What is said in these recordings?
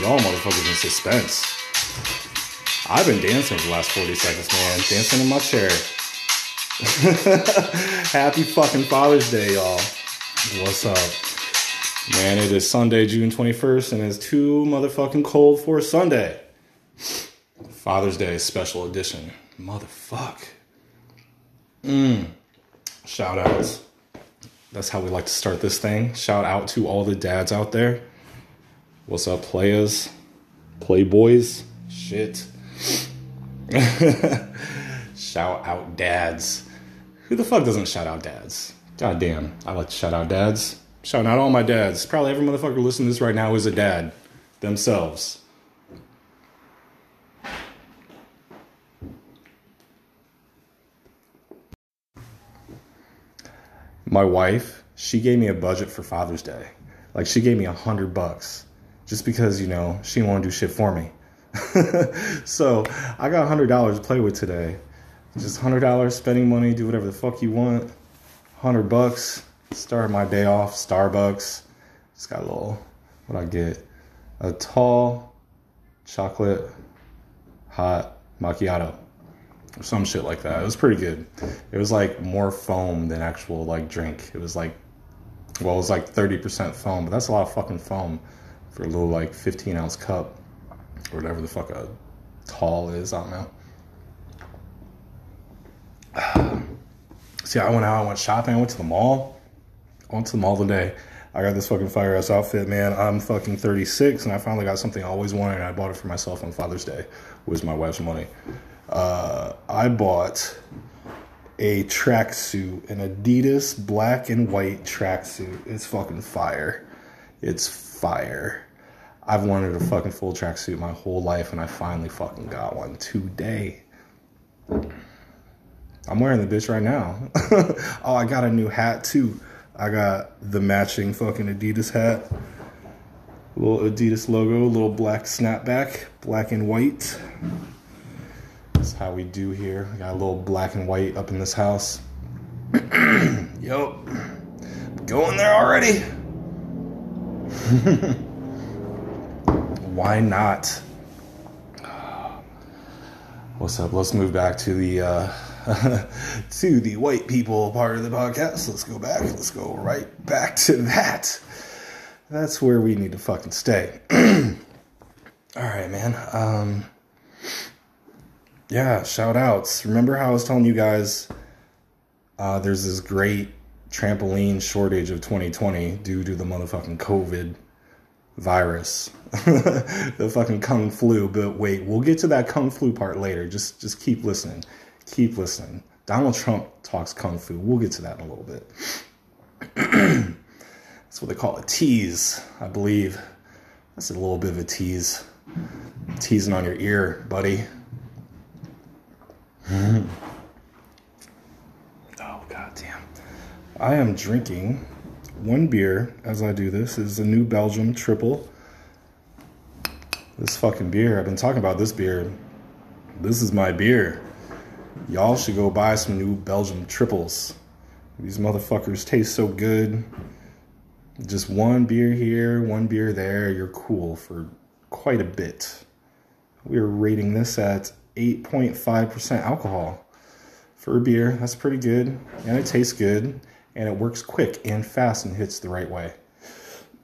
y'all motherfuckers in suspense. I've been dancing for the last 40 seconds, man. Dancing in my chair. Happy fucking Father's Day, y'all. What's up? Man, it is Sunday, June 21st, and it's too motherfucking cold for Sunday. Father's Day special edition. Motherfuck. Mmm. Shout outs. That's how we like to start this thing. Shout out to all the dads out there. What's up, players? Playboys? Shit. shout out dads. Who the fuck doesn't shout out dads? God damn, I like to shout out dads. Shout out all my dads. Probably every motherfucker listening to this right now is a dad themselves. My wife, she gave me a budget for Father's Day. Like she gave me a hundred bucks just because, you know, she to do shit for me. so I got a hundred dollars to play with today. Just hundred dollars spending money, do whatever the fuck you want. Hundred bucks, start my day off, Starbucks. Just got a little what I get. A tall chocolate hot macchiato. Or some shit like that. It was pretty good. It was like more foam than actual like drink. It was like well, it was like 30% foam, but that's a lot of fucking foam for a little like 15 ounce cup or whatever the fuck a tall is. I don't know. See, I went out, I went shopping, I went to the mall. I went to the mall today. I got this fucking fire ass outfit, man. I'm fucking 36 and I finally got something I always wanted and I bought it for myself on Father's Day with my wife's money. Uh, I bought a tracksuit, an Adidas black and white tracksuit. It's fucking fire. It's fire. I've wanted a fucking full tracksuit my whole life, and I finally fucking got one today. I'm wearing the bitch right now. oh, I got a new hat too. I got the matching fucking Adidas hat. Little Adidas logo, little black snapback, black and white. That's how we do here. We got a little black and white up in this house. Yup. Going there already? Why not? What's up? Let's move back to the uh, to the white people part of the podcast. Let's go back. Let's go right back to that. That's where we need to fucking stay. All right, man. Um, yeah, shout outs. Remember how I was telling you guys uh, there's this great trampoline shortage of 2020 due to the motherfucking COVID virus, the fucking kung flu. But wait, we'll get to that kung flu part later. Just just keep listening, keep listening. Donald Trump talks kung fu. We'll get to that in a little bit. That's what they call a tease, I believe. That's a little bit of a tease, teasing on your ear, buddy. oh god damn! I am drinking one beer as I do this. is a New Belgium triple. This fucking beer, I've been talking about this beer. This is my beer. Y'all should go buy some New Belgium triples. These motherfuckers taste so good. Just one beer here, one beer there, you're cool for quite a bit. We're rating this at 8.5% alcohol for a beer. That's pretty good. And it tastes good and it works quick and fast and hits the right way.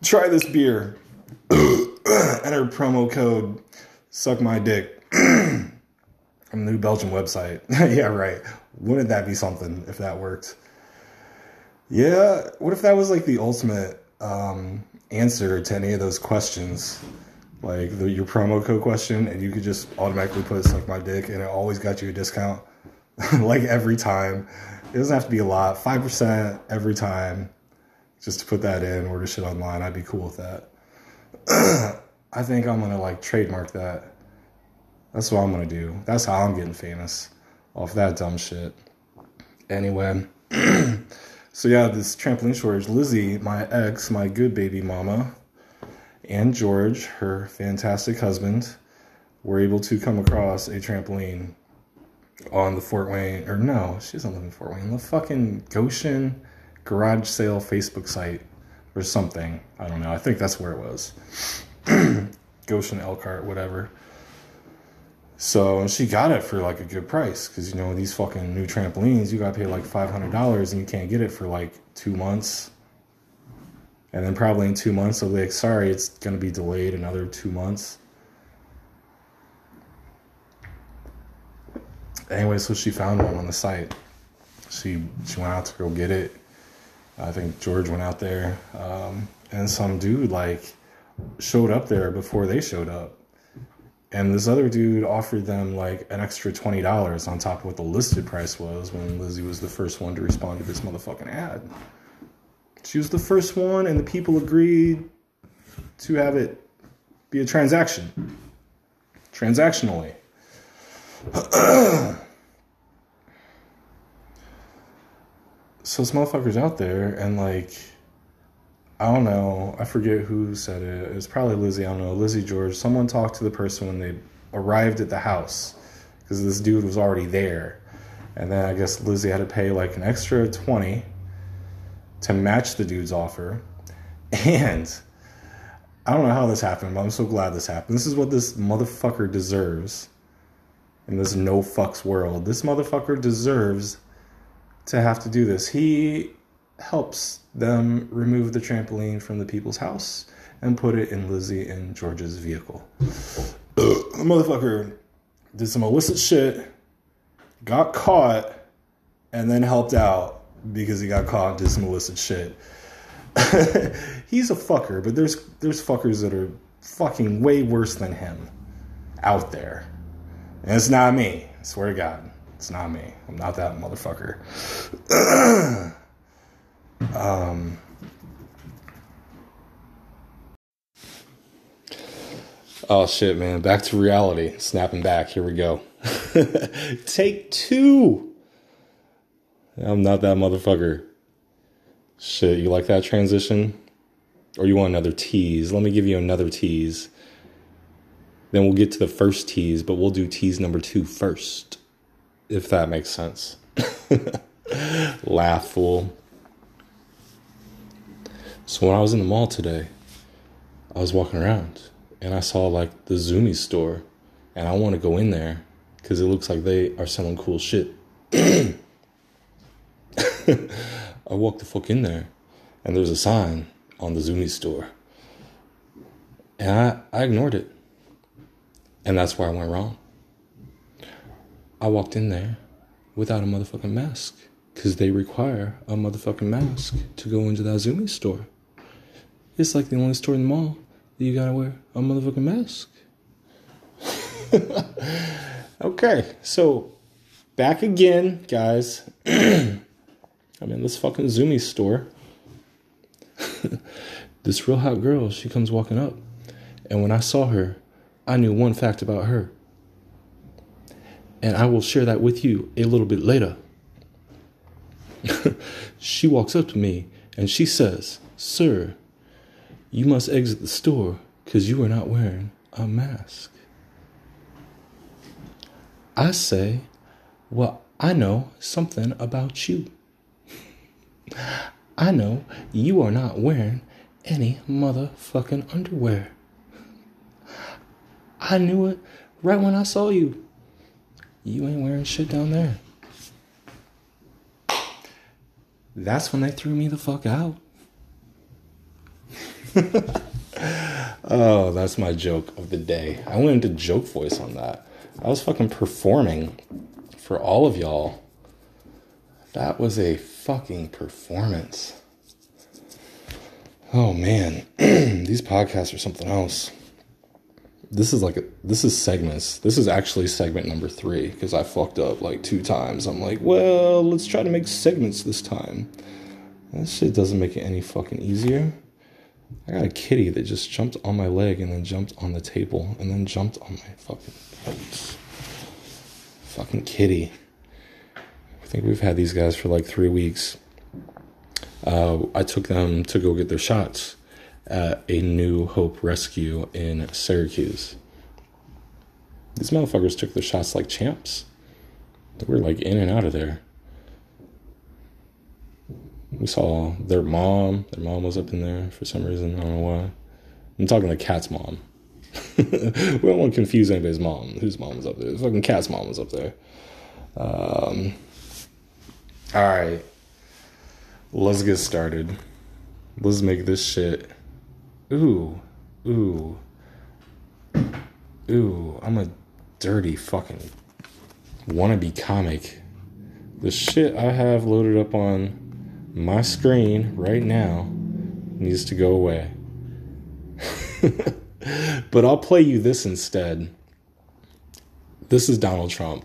Try this beer. Enter promo code suck my dick on the New Belgium website. yeah, right. Wouldn't that be something if that worked? Yeah, what if that was like the ultimate um, answer to any of those questions? Like the, your promo code question, and you could just automatically put suck my dick, and it always got you a discount, like every time. It doesn't have to be a lot. 5% every time. Just to put that in, order shit online. I'd be cool with that. I think I'm gonna like trademark that. That's what I'm gonna do. That's how I'm getting famous. Off that dumb shit. Anyway. so yeah, this trampoline shortage. Lizzie, my ex, my good baby mama, and George, her fantastic husband, were able to come across a trampoline on the Fort Wayne, or no, she doesn't live in Fort Wayne, the fucking Goshen garage sale Facebook site or something. I don't know. I think that's where it was. Goshen Elkhart, whatever. So and she got it for like a good price because you know these fucking new trampolines you got to pay like five hundred dollars and you can't get it for like two months. And then probably in two months they'll be like, sorry, it's gonna be delayed another two months. Anyway, so she found one on the site. She she went out to go get it. I think George went out there, um, and some dude like showed up there before they showed up and this other dude offered them like an extra twenty dollars on top of what the listed price was when Lizzie was the first one to respond to this motherfucking ad. She was the first one, and the people agreed to have it be a transaction. Transactionally. so this motherfucker's out there and like I don't know. I forget who said it. It was probably Lizzie. I don't know. Lizzie George. Someone talked to the person when they arrived at the house because this dude was already there. And then I guess Lizzie had to pay like an extra 20 to match the dude's offer. And I don't know how this happened, but I'm so glad this happened. This is what this motherfucker deserves in this no fucks world. This motherfucker deserves to have to do this. He helps them remove the trampoline from the people's house and put it in Lizzie and George's vehicle. the motherfucker did some illicit shit, got caught, and then helped out because he got caught and did some illicit shit. He's a fucker, but there's there's fuckers that are fucking way worse than him out there. And it's not me. I swear to God. It's not me. I'm not that motherfucker. Um, oh shit, man! Back to reality. Snapping back. Here we go. Take two. I'm not that motherfucker. Shit, you like that transition? Or you want another tease? Let me give you another tease. Then we'll get to the first tease, but we'll do tease number two first. If that makes sense. Laugh, fool. So when I was in the mall today, I was walking around and I saw like the Zumiez store, and I want to go in there because it looks like they are selling cool shit. I walked the fuck in there, and there's a sign on the Zumiez store, and I, I ignored it, and that's where I went wrong. I walked in there without a motherfucking mask because they require a motherfucking mask to go into that Zumiez store. It's like the only store in the mall that you gotta wear a motherfucking mask. okay, so back again, guys. I'm in this fucking Zumiez store. this real hot girl, she comes walking up. And when I saw her, I knew one fact about her. And I will share that with you a little bit later. she walks up to me and she says, Sir, you must exit the store because you are not wearing a mask. I say, Well, I know something about you. I know you are not wearing any motherfucking underwear. I knew it right when I saw you. You ain't wearing shit down there. That's when they threw me the fuck out. oh, that's my joke of the day. I went into joke voice on that. I was fucking performing for all of y'all. That was a fucking performance. Oh man, these podcasts are something else. This is like a, this is segments. This is actually segment number three because I fucked up like two times. I'm like, well, let's try to make segments this time. That shit doesn't make it any fucking easier. I got a kitty that just jumped on my leg and then jumped on the table and then jumped on my fucking face. Fucking kitty. I think we've had these guys for like three weeks. Uh, I took them to go get their shots at a New Hope Rescue in Syracuse. These motherfuckers took their shots like champs. They were like in and out of there we saw their mom. Their mom was up in there for some reason. I don't know why. I'm talking the cat's mom. we don't want to confuse anybody's mom. Whose mom was up there? The fucking cat's mom was up there. Um, all right. Let's get started. Let's make this shit. Ooh. Ooh. Ooh. I'm a dirty fucking wannabe comic. The shit I have loaded up on my screen right now needs to go away. but I'll play you this instead. This is Donald Trump.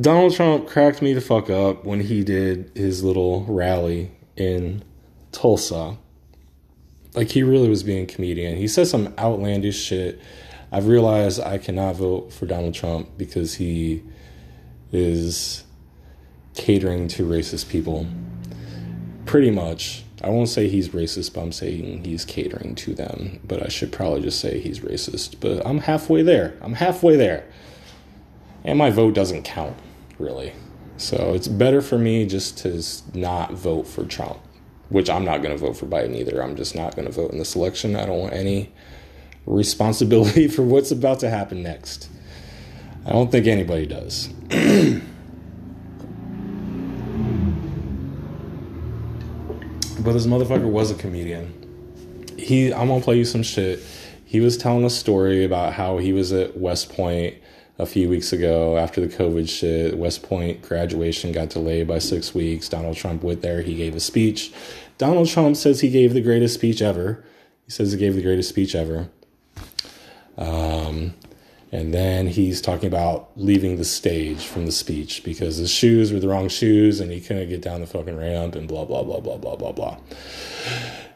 Donald Trump cracked me the fuck up when he did his little rally in Tulsa. Like he really was being a comedian. He said some outlandish shit. I've realized I cannot vote for Donald Trump because he is catering to racist people. Pretty much. I won't say he's racist, but I'm saying he's catering to them. But I should probably just say he's racist. But I'm halfway there. I'm halfway there. And my vote doesn't count, really. So it's better for me just to not vote for Trump, which I'm not going to vote for Biden either. I'm just not going to vote in this election. I don't want any responsibility for what's about to happen next. I don't think anybody does. But this motherfucker was a comedian. He, I'm gonna play you some shit. He was telling a story about how he was at West Point a few weeks ago after the COVID shit. West Point graduation got delayed by six weeks. Donald Trump went there. He gave a speech. Donald Trump says he gave the greatest speech ever. He says he gave the greatest speech ever. Um, and then he's talking about leaving the stage from the speech because his shoes were the wrong shoes and he couldn't get down the fucking ramp and blah, blah, blah, blah, blah, blah, blah.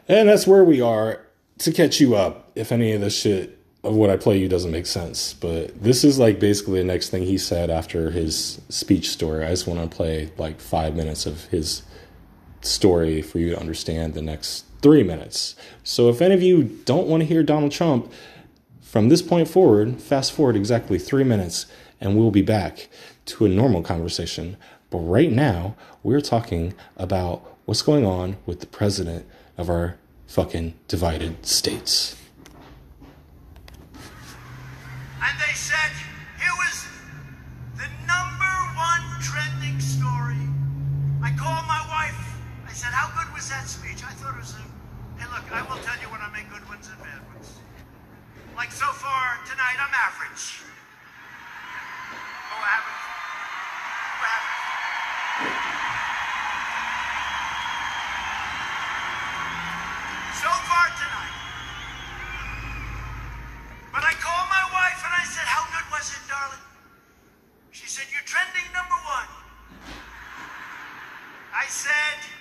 And that's where we are to catch you up if any of this shit of what I play you doesn't make sense. But this is like basically the next thing he said after his speech story. I just want to play like five minutes of his story for you to understand the next three minutes. So if any of you don't want to hear Donald Trump, from this point forward, fast forward exactly three minutes, and we'll be back to a normal conversation. But right now, we're talking about what's going on with the president of our fucking divided states. How good was that speech? I thought it was a. Hey, look, I will tell you when I make good ones and bad ones. Like so far tonight, I'm average. Oh, average. Oh, average. So far tonight. But I called my wife and I said, How good was it, darling? She said, You're trending number one. I said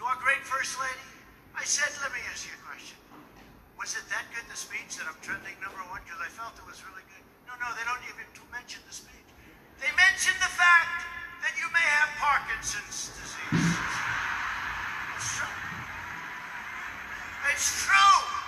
to our great First Lady, I said, Let me ask you a question. Was it that good, the speech, that I'm trending number one? Because I felt it was really good. No, no, they don't even mention the speech. They mention the fact that you may have Parkinson's disease. It's true. It's true.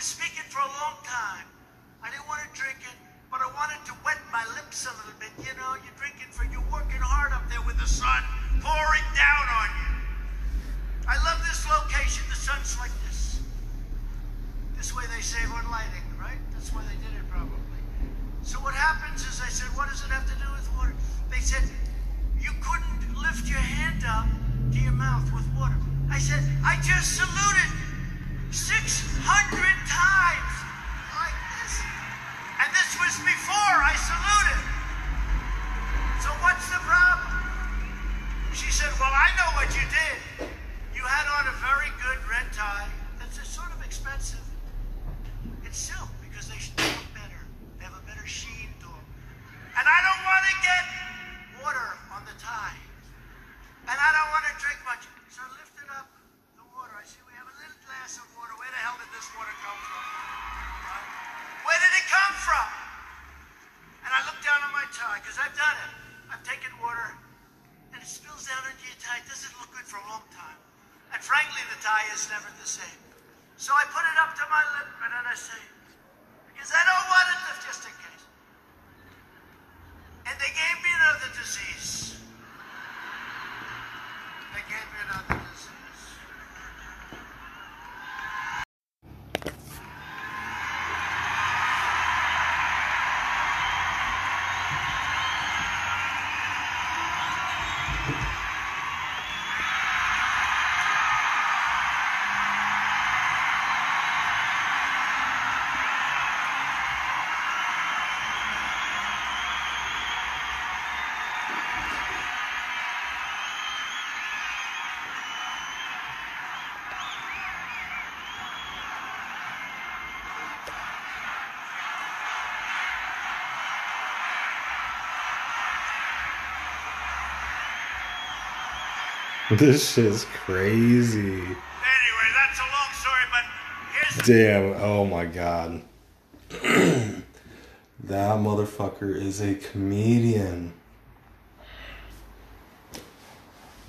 Was speaking for a long time. I didn't want to drink it, but I wanted to wet my lips a little bit. You know, you're drinking for, you're working hard up there with the sun pouring down on you. I love this location. The sun's like this. This way they save on lighting, right? That's why they did it probably. So what happens is I said, what does it have to do with water? They said, you couldn't lift your hand up to your mouth with water. I said, I just saluted 600 times like this. And this was before I saluted. So what's the problem? She said, well, I know what you did. You had on a very good red tie. That's a sort of expensive. It's silk because they look better. machine door. And I don't want to get water on the tie. And I don't want to drink much. The tie is never the same. So I put it up to my lip and then I say, because I don't want it to, This shit's crazy. Anyway, that's a long story, but here's Damn. Oh my god. that motherfucker is a comedian.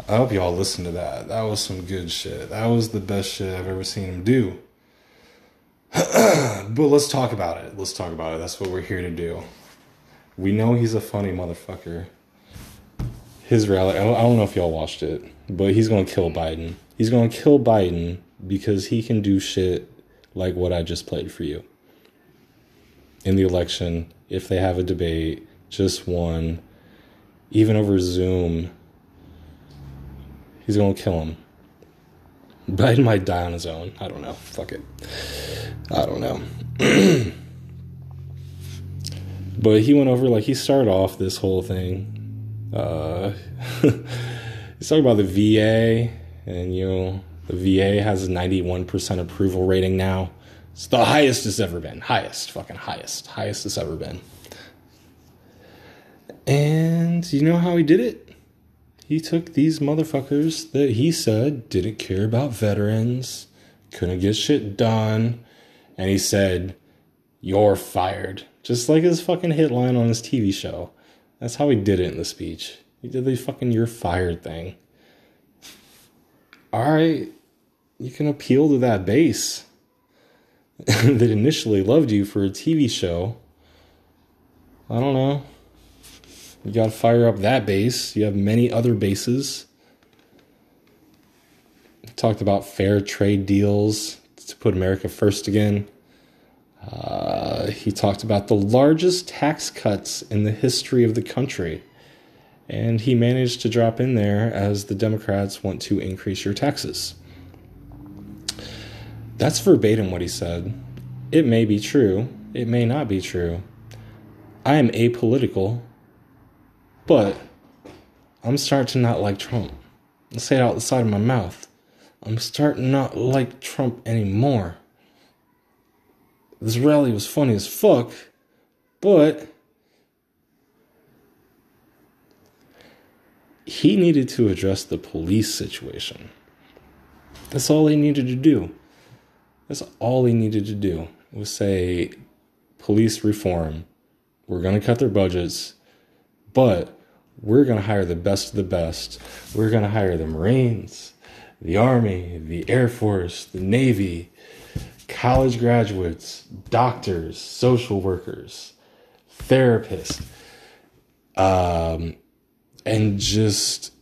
I hope y'all listened to that. That was some good shit. That was the best shit I've ever seen him do. but let's talk about it. Let's talk about it. That's what we're here to do. We know he's a funny motherfucker. His rally, I don't know if y'all watched it, but he's gonna kill Biden. He's gonna kill Biden because he can do shit like what I just played for you. In the election, if they have a debate, just one, even over Zoom, he's gonna kill him. Biden might die on his own. I don't know. Fuck it. I don't know. but he went over like he started off this whole thing. Uh, he's talking about the VA, and you know the VA has a ninety-one percent approval rating now. It's the highest it's ever been. Highest, fucking highest, highest it's ever been. And you know how he did it? He took these motherfuckers that he said didn't care about veterans, couldn't get shit done, and he said, You're fired. Just like his fucking hit line on his TV show. That's how he did it in the speech. He did the fucking you're fired thing. Alright, you can appeal to that base that initially loved you for a TV show. I don't know. You gotta fire up that base. You have many other bases. Talked about fair trade deals to put America first again. Uh, he talked about the largest tax cuts in the history of the country. And he managed to drop in there as the Democrats want to increase your taxes. That's verbatim what he said. It may be true, it may not be true. I am apolitical, but I'm starting to not like Trump. I'll say it out the side of my mouth. I'm starting not like Trump anymore. This rally was funny as fuck, but he needed to address the police situation. That's all he needed to do. That's all he needed to do was say police reform. We're going to cut their budgets, but we're going to hire the best of the best. We're going to hire the Marines, the Army, the Air Force, the Navy, college graduates, doctors, social workers, therapists, um, and just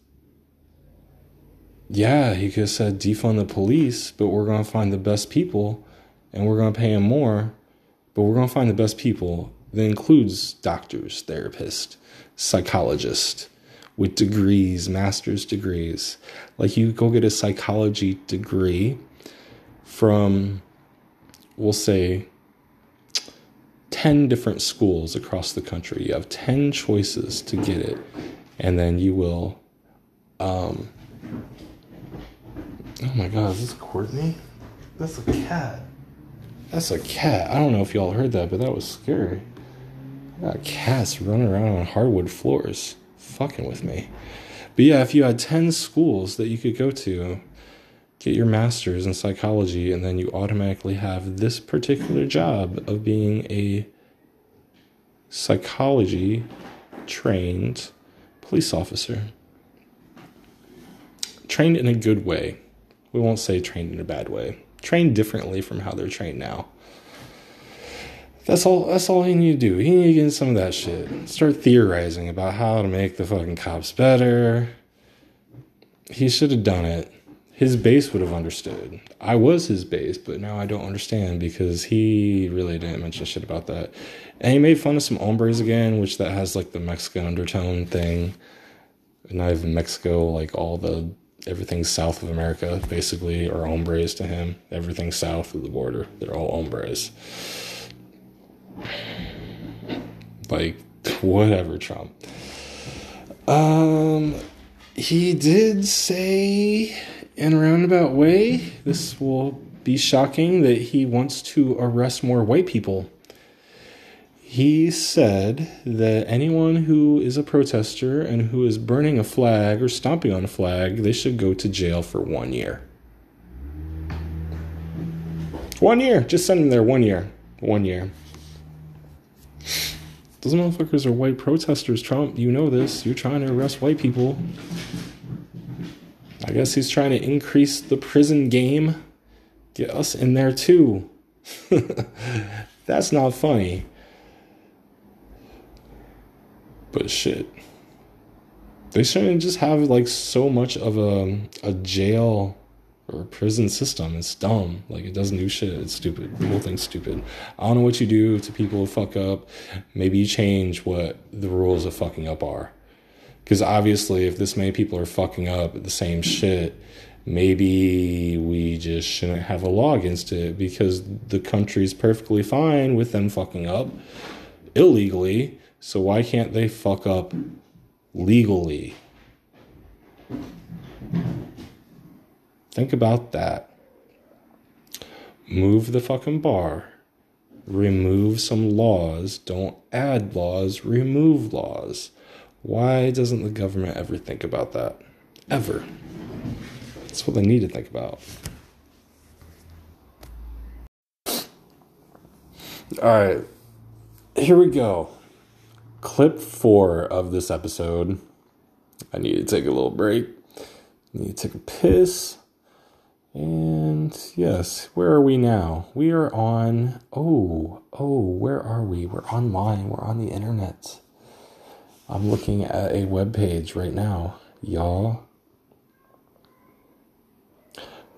yeah, he could have said defund the police, but we're to find the best people and we're to pay them more, but we're to find the best people that includes doctors, therapists, psychologists with degrees, master's degrees. Like you go get a psychology degree from, we'll say, 10 different schools across the country. You have 10 choices to get it, and then you will. Um, oh my god, is this Courtney? That's a cat. That's a cat. I don't know if y'all heard that, but that was scary. Got cats running around on hardwood floors, fucking with me. But yeah, if you had 10 schools that you could go to, get your master's in psychology, and then you automatically have this particular job of being a psychology trained police officer. Trained in a good way. We won't say trained in a bad way. Trained differently from how they're trained now. That's all that's all you need to do. You need to get in some of that shit. Start theorizing about how to make the fucking cops better. He should have done it. His base would have understood. I was his base, but now I don't understand because he really didn't mention shit about that. And he made fun of some hombres again, which that has like the Mexican undertone thing. Not even Mexico, like all the everything south of America basically are hombres to him. Everything south of the border, they're all hombres like whatever Trump. Um he did say in a roundabout way, this will be shocking that he wants to arrest more white people. He said that anyone who is a protester and who is burning a flag or stomping on a flag, they should go to jail for one year. One year. Just send them there one year. One year. Those motherfuckers are white protesters, Trump. You know this. You're trying to arrest white people. I guess he's trying to increase the prison game. Get us in there too. That's not funny. But shit. They shouldn't just have like so much of a a jail or prison system. It's dumb. Like it doesn't do shit. It's stupid. The whole thing's stupid. I don't know what you do to people who fuck up. Maybe you change what the rules of fucking up are. Because obviously, if this many people are fucking up the same shit, maybe we just shouldn't have a law against it because the country's perfectly fine with them fucking up illegally. So why can't they fuck up legally? Think about that. Move the fucking bar. Remove some laws. Don't add laws. Remove laws. Why doesn't the government ever think about that? Ever. That's what they need to think about. All right. Here we go. Clip four of this episode. I need to take a little break. I need to take a piss. And yes, where are we now? We are on, oh, oh, where are we? We're online, we're on the internet. I'm looking at a web page right now, y'all.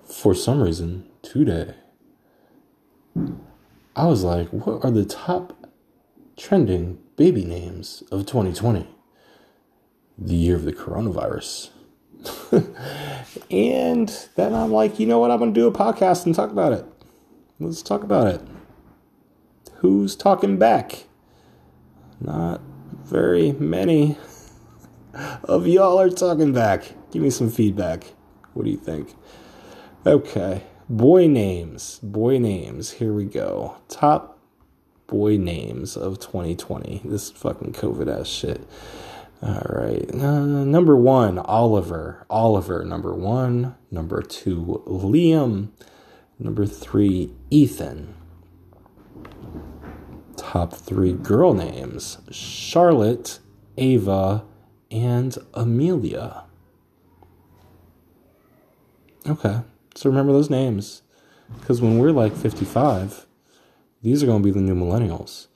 For some reason, today, I was like, what are the top trending baby names of 2020? The year of the coronavirus. and then I'm like, you know what? I'm going to do a podcast and talk about it. Let's talk about it. Who's talking back? Not very many of y'all are talking back. Give me some feedback. What do you think? Okay. Boy names. Boy names. Here we go. Top boy names of 2020. This fucking COVID ass shit. All right. Uh, number one, Oliver. Oliver, number one. Number two, Liam. Number three, Ethan. Top three girl names Charlotte, Ava, and Amelia. Okay. So remember those names. Because when we're like 55, these are going to be the new millennials.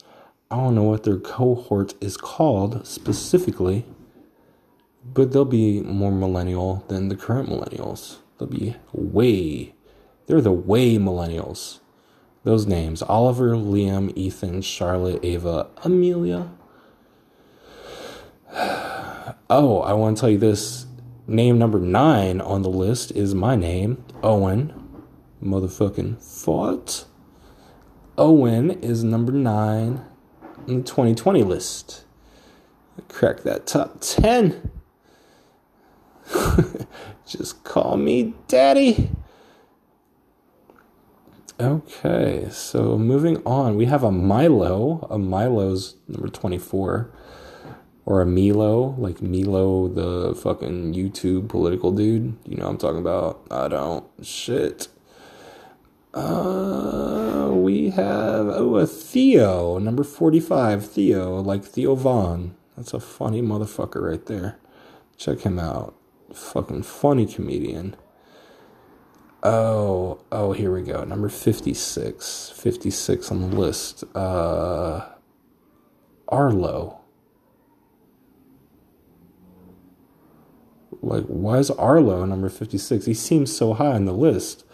I don't know what their cohort is called specifically, but they'll be more millennial than the current millennials. They'll be way, they're the way millennials. Those names Oliver, Liam, Ethan, Charlotte, Ava, Amelia. Oh, I want to tell you this. Name number nine on the list is my name, Owen. Motherfucking fought. Owen is number nine on the 2020 list. Crack that top 10. Just call me daddy. Okay, so moving on, we have a Milo. A Milo's number 24. Or a Milo, like Milo, the fucking YouTube political dude. You know I'm talking about? I don't. Shit. Uh, we have, oh, a Theo, number 45. Theo, like Theo Von. That's a funny motherfucker right there. Check him out. Fucking funny comedian. Oh, oh, here we go. Number 56. 56 on the list. Uh, Arlo. Like, why is Arlo number 56? He seems so high on the list.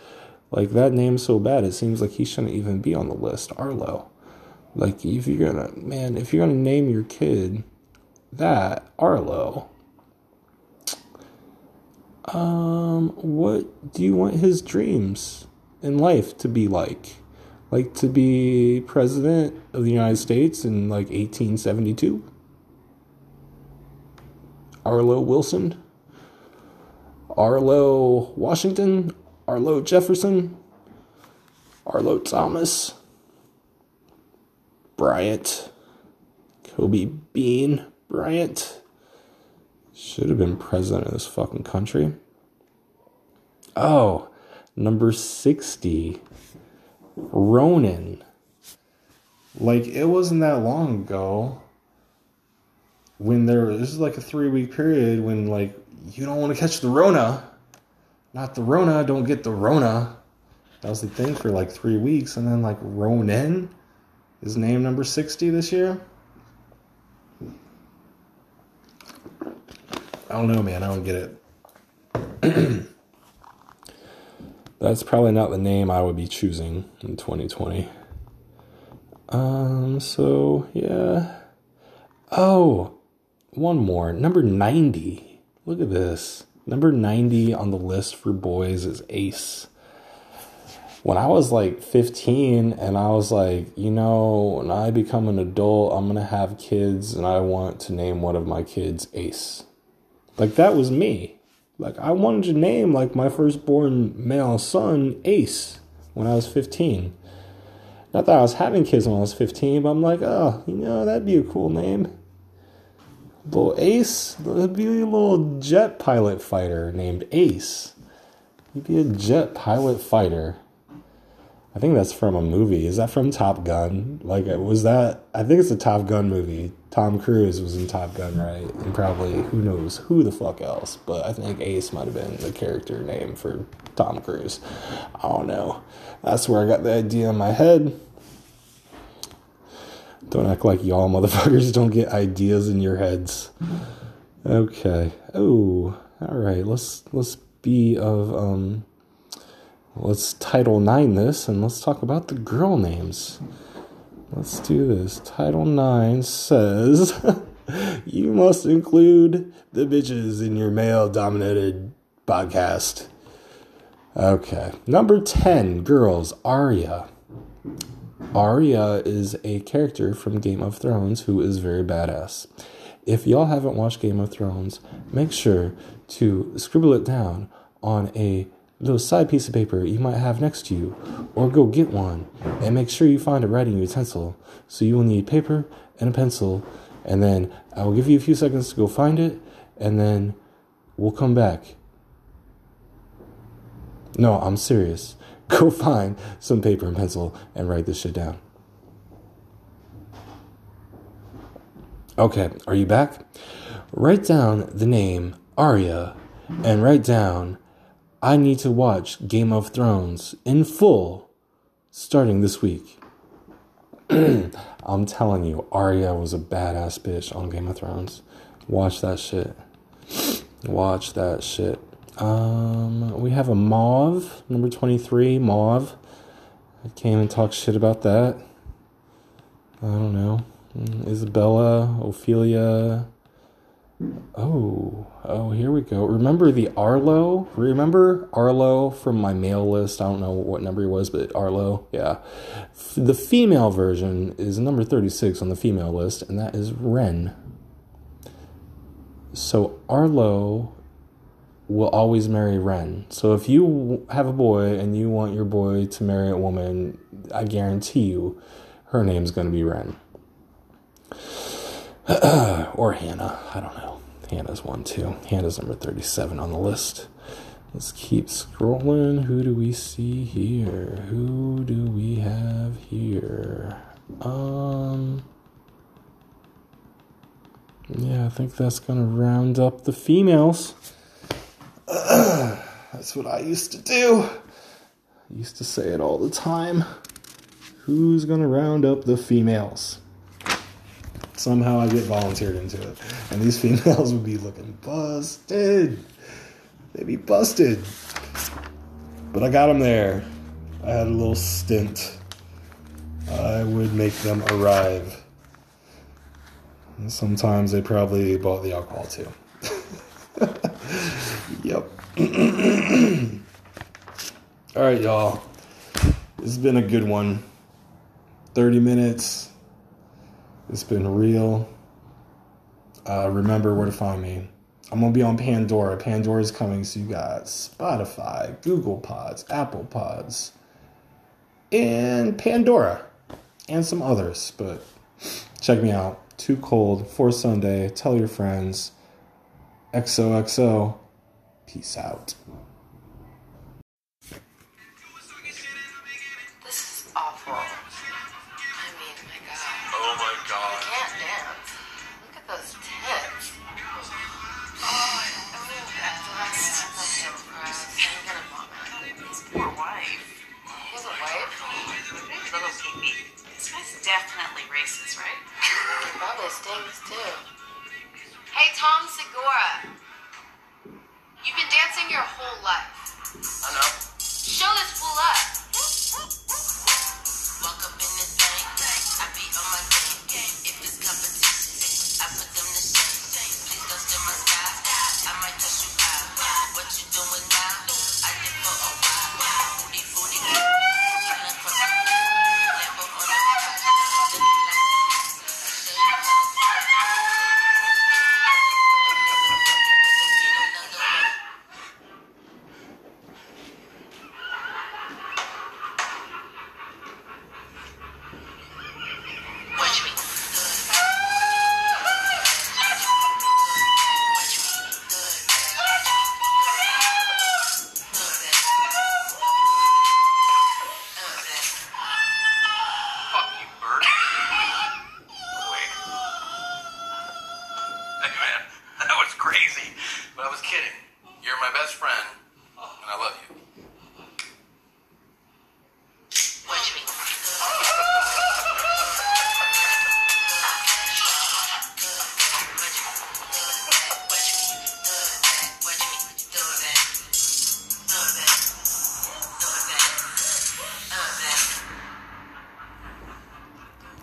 Like, that name's so bad, it seems like he shouldn't even be on the list. Arlo. Like, if you're gonna, man, if you're gonna name your kid that, Arlo um, what do you want his dreams in life to be like? Like to be president of the United States in like 1872? Arlo Wilson? Arlo Washington? Arlo Jefferson? Arlo Thomas? Bryant? Kobe Bean Bryant? Should have been president of this fucking country. Oh, number 60. Ronan. Like, it wasn't that long ago when there, this is like a three week period when, like, you don't want to catch the Rona. Not the Rona, don't get the Rona. That was the thing for like three weeks. And then, like, Ronan is name number 60 this year. I don't know, man. I don't get it. That's probably not the name I would be choosing in 2020. Um, so yeah. Oh, one more. Number 90. Look at this. Number 90 on the list for boys is Ace. When I was like 15 and I was like, you know, when I become an adult, I'm going to have kids and I want to name one of my kids Ace. Like that was me. Like I wanted to name like my firstborn male son Ace when I was 15. Not that I was having kids when I was 15, but I'm like, oh, you know, that'd be a cool name. Little Ace, that'd be a little jet pilot fighter named Ace. He'd be a jet pilot fighter. I think that's from a movie. Is that from Top Gun? Like, was that? I think it's a Top Gun movie. Tom Cruise was in Top Gun, right? And probably who knows who the fuck else. But I think Ace might have been the character name for Tom Cruise. I don't know. That's where I got the idea in my head. Don't act like y'all motherfuckers don't get ideas in your heads. Okay. Oh, all right. Let's let's be of um let's title nine this and let's talk about the girl names. Let's do this. Title nine says you must include the bitches in your male dominated podcast. Okay. Number 10, girls, Arya. Arya is a character from Game of Thrones who is very badass. If y'all haven't watched Game of Thrones, make sure to scribble it down on a little side piece of paper you might have next to you, or go get one and make sure you find a writing utensil. So you will need paper and a pencil, and then I will give you a few seconds to go find it, and then we'll come back. No, I'm serious. Go find some paper and pencil and write this shit down. Okay, are you back? Write down the name Arya and write down I need to watch Game of Thrones in full starting this week. I'm telling you, Arya was a badass bitch on Game of Thrones. Watch that shit. Watch that shit. Um, we have a Mauve, number 23, Mauve. I came and talked shit about that. I don't know. Isabella, Ophelia, Oh, oh, here we go. Remember the Arlo? Remember Arlo from my male list? I don't know what number he was, but Arlo, yeah. The female version is number 36 on the female list, and that is Ren. So Arlo will always marry Ren. So if you have a boy and you want your boy to marry a woman, I guarantee you her name's going to be Ren. or Hannah. I don't know. Hannah's one too. Hannah's number 37 on the list. Let's keep scrolling. Who do we see here? Who do we have here? Um Yeah, I think that's to round up the females. that's what I used to do. I used to say it all the time. Who's to round up the females? Somehow I get volunteered into it. And these females would be looking busted. They'd be busted. But I got them there. I had a little stint. I would make them arrive. And sometimes they probably bought the alcohol too. yep. All right, y'all. This has been a good one. 30 minutes it's been real. Uh, remember where to find me. I'm gonna be on Pandora. Pandora's coming, so you got Spotify, Google Pods, Apple Pods, and Pandora, and some others. But check me out. Too cold for Sunday. Tell your friends. XOXO. Peace out. Crazy, but I was kidding. You've been dancing your whole I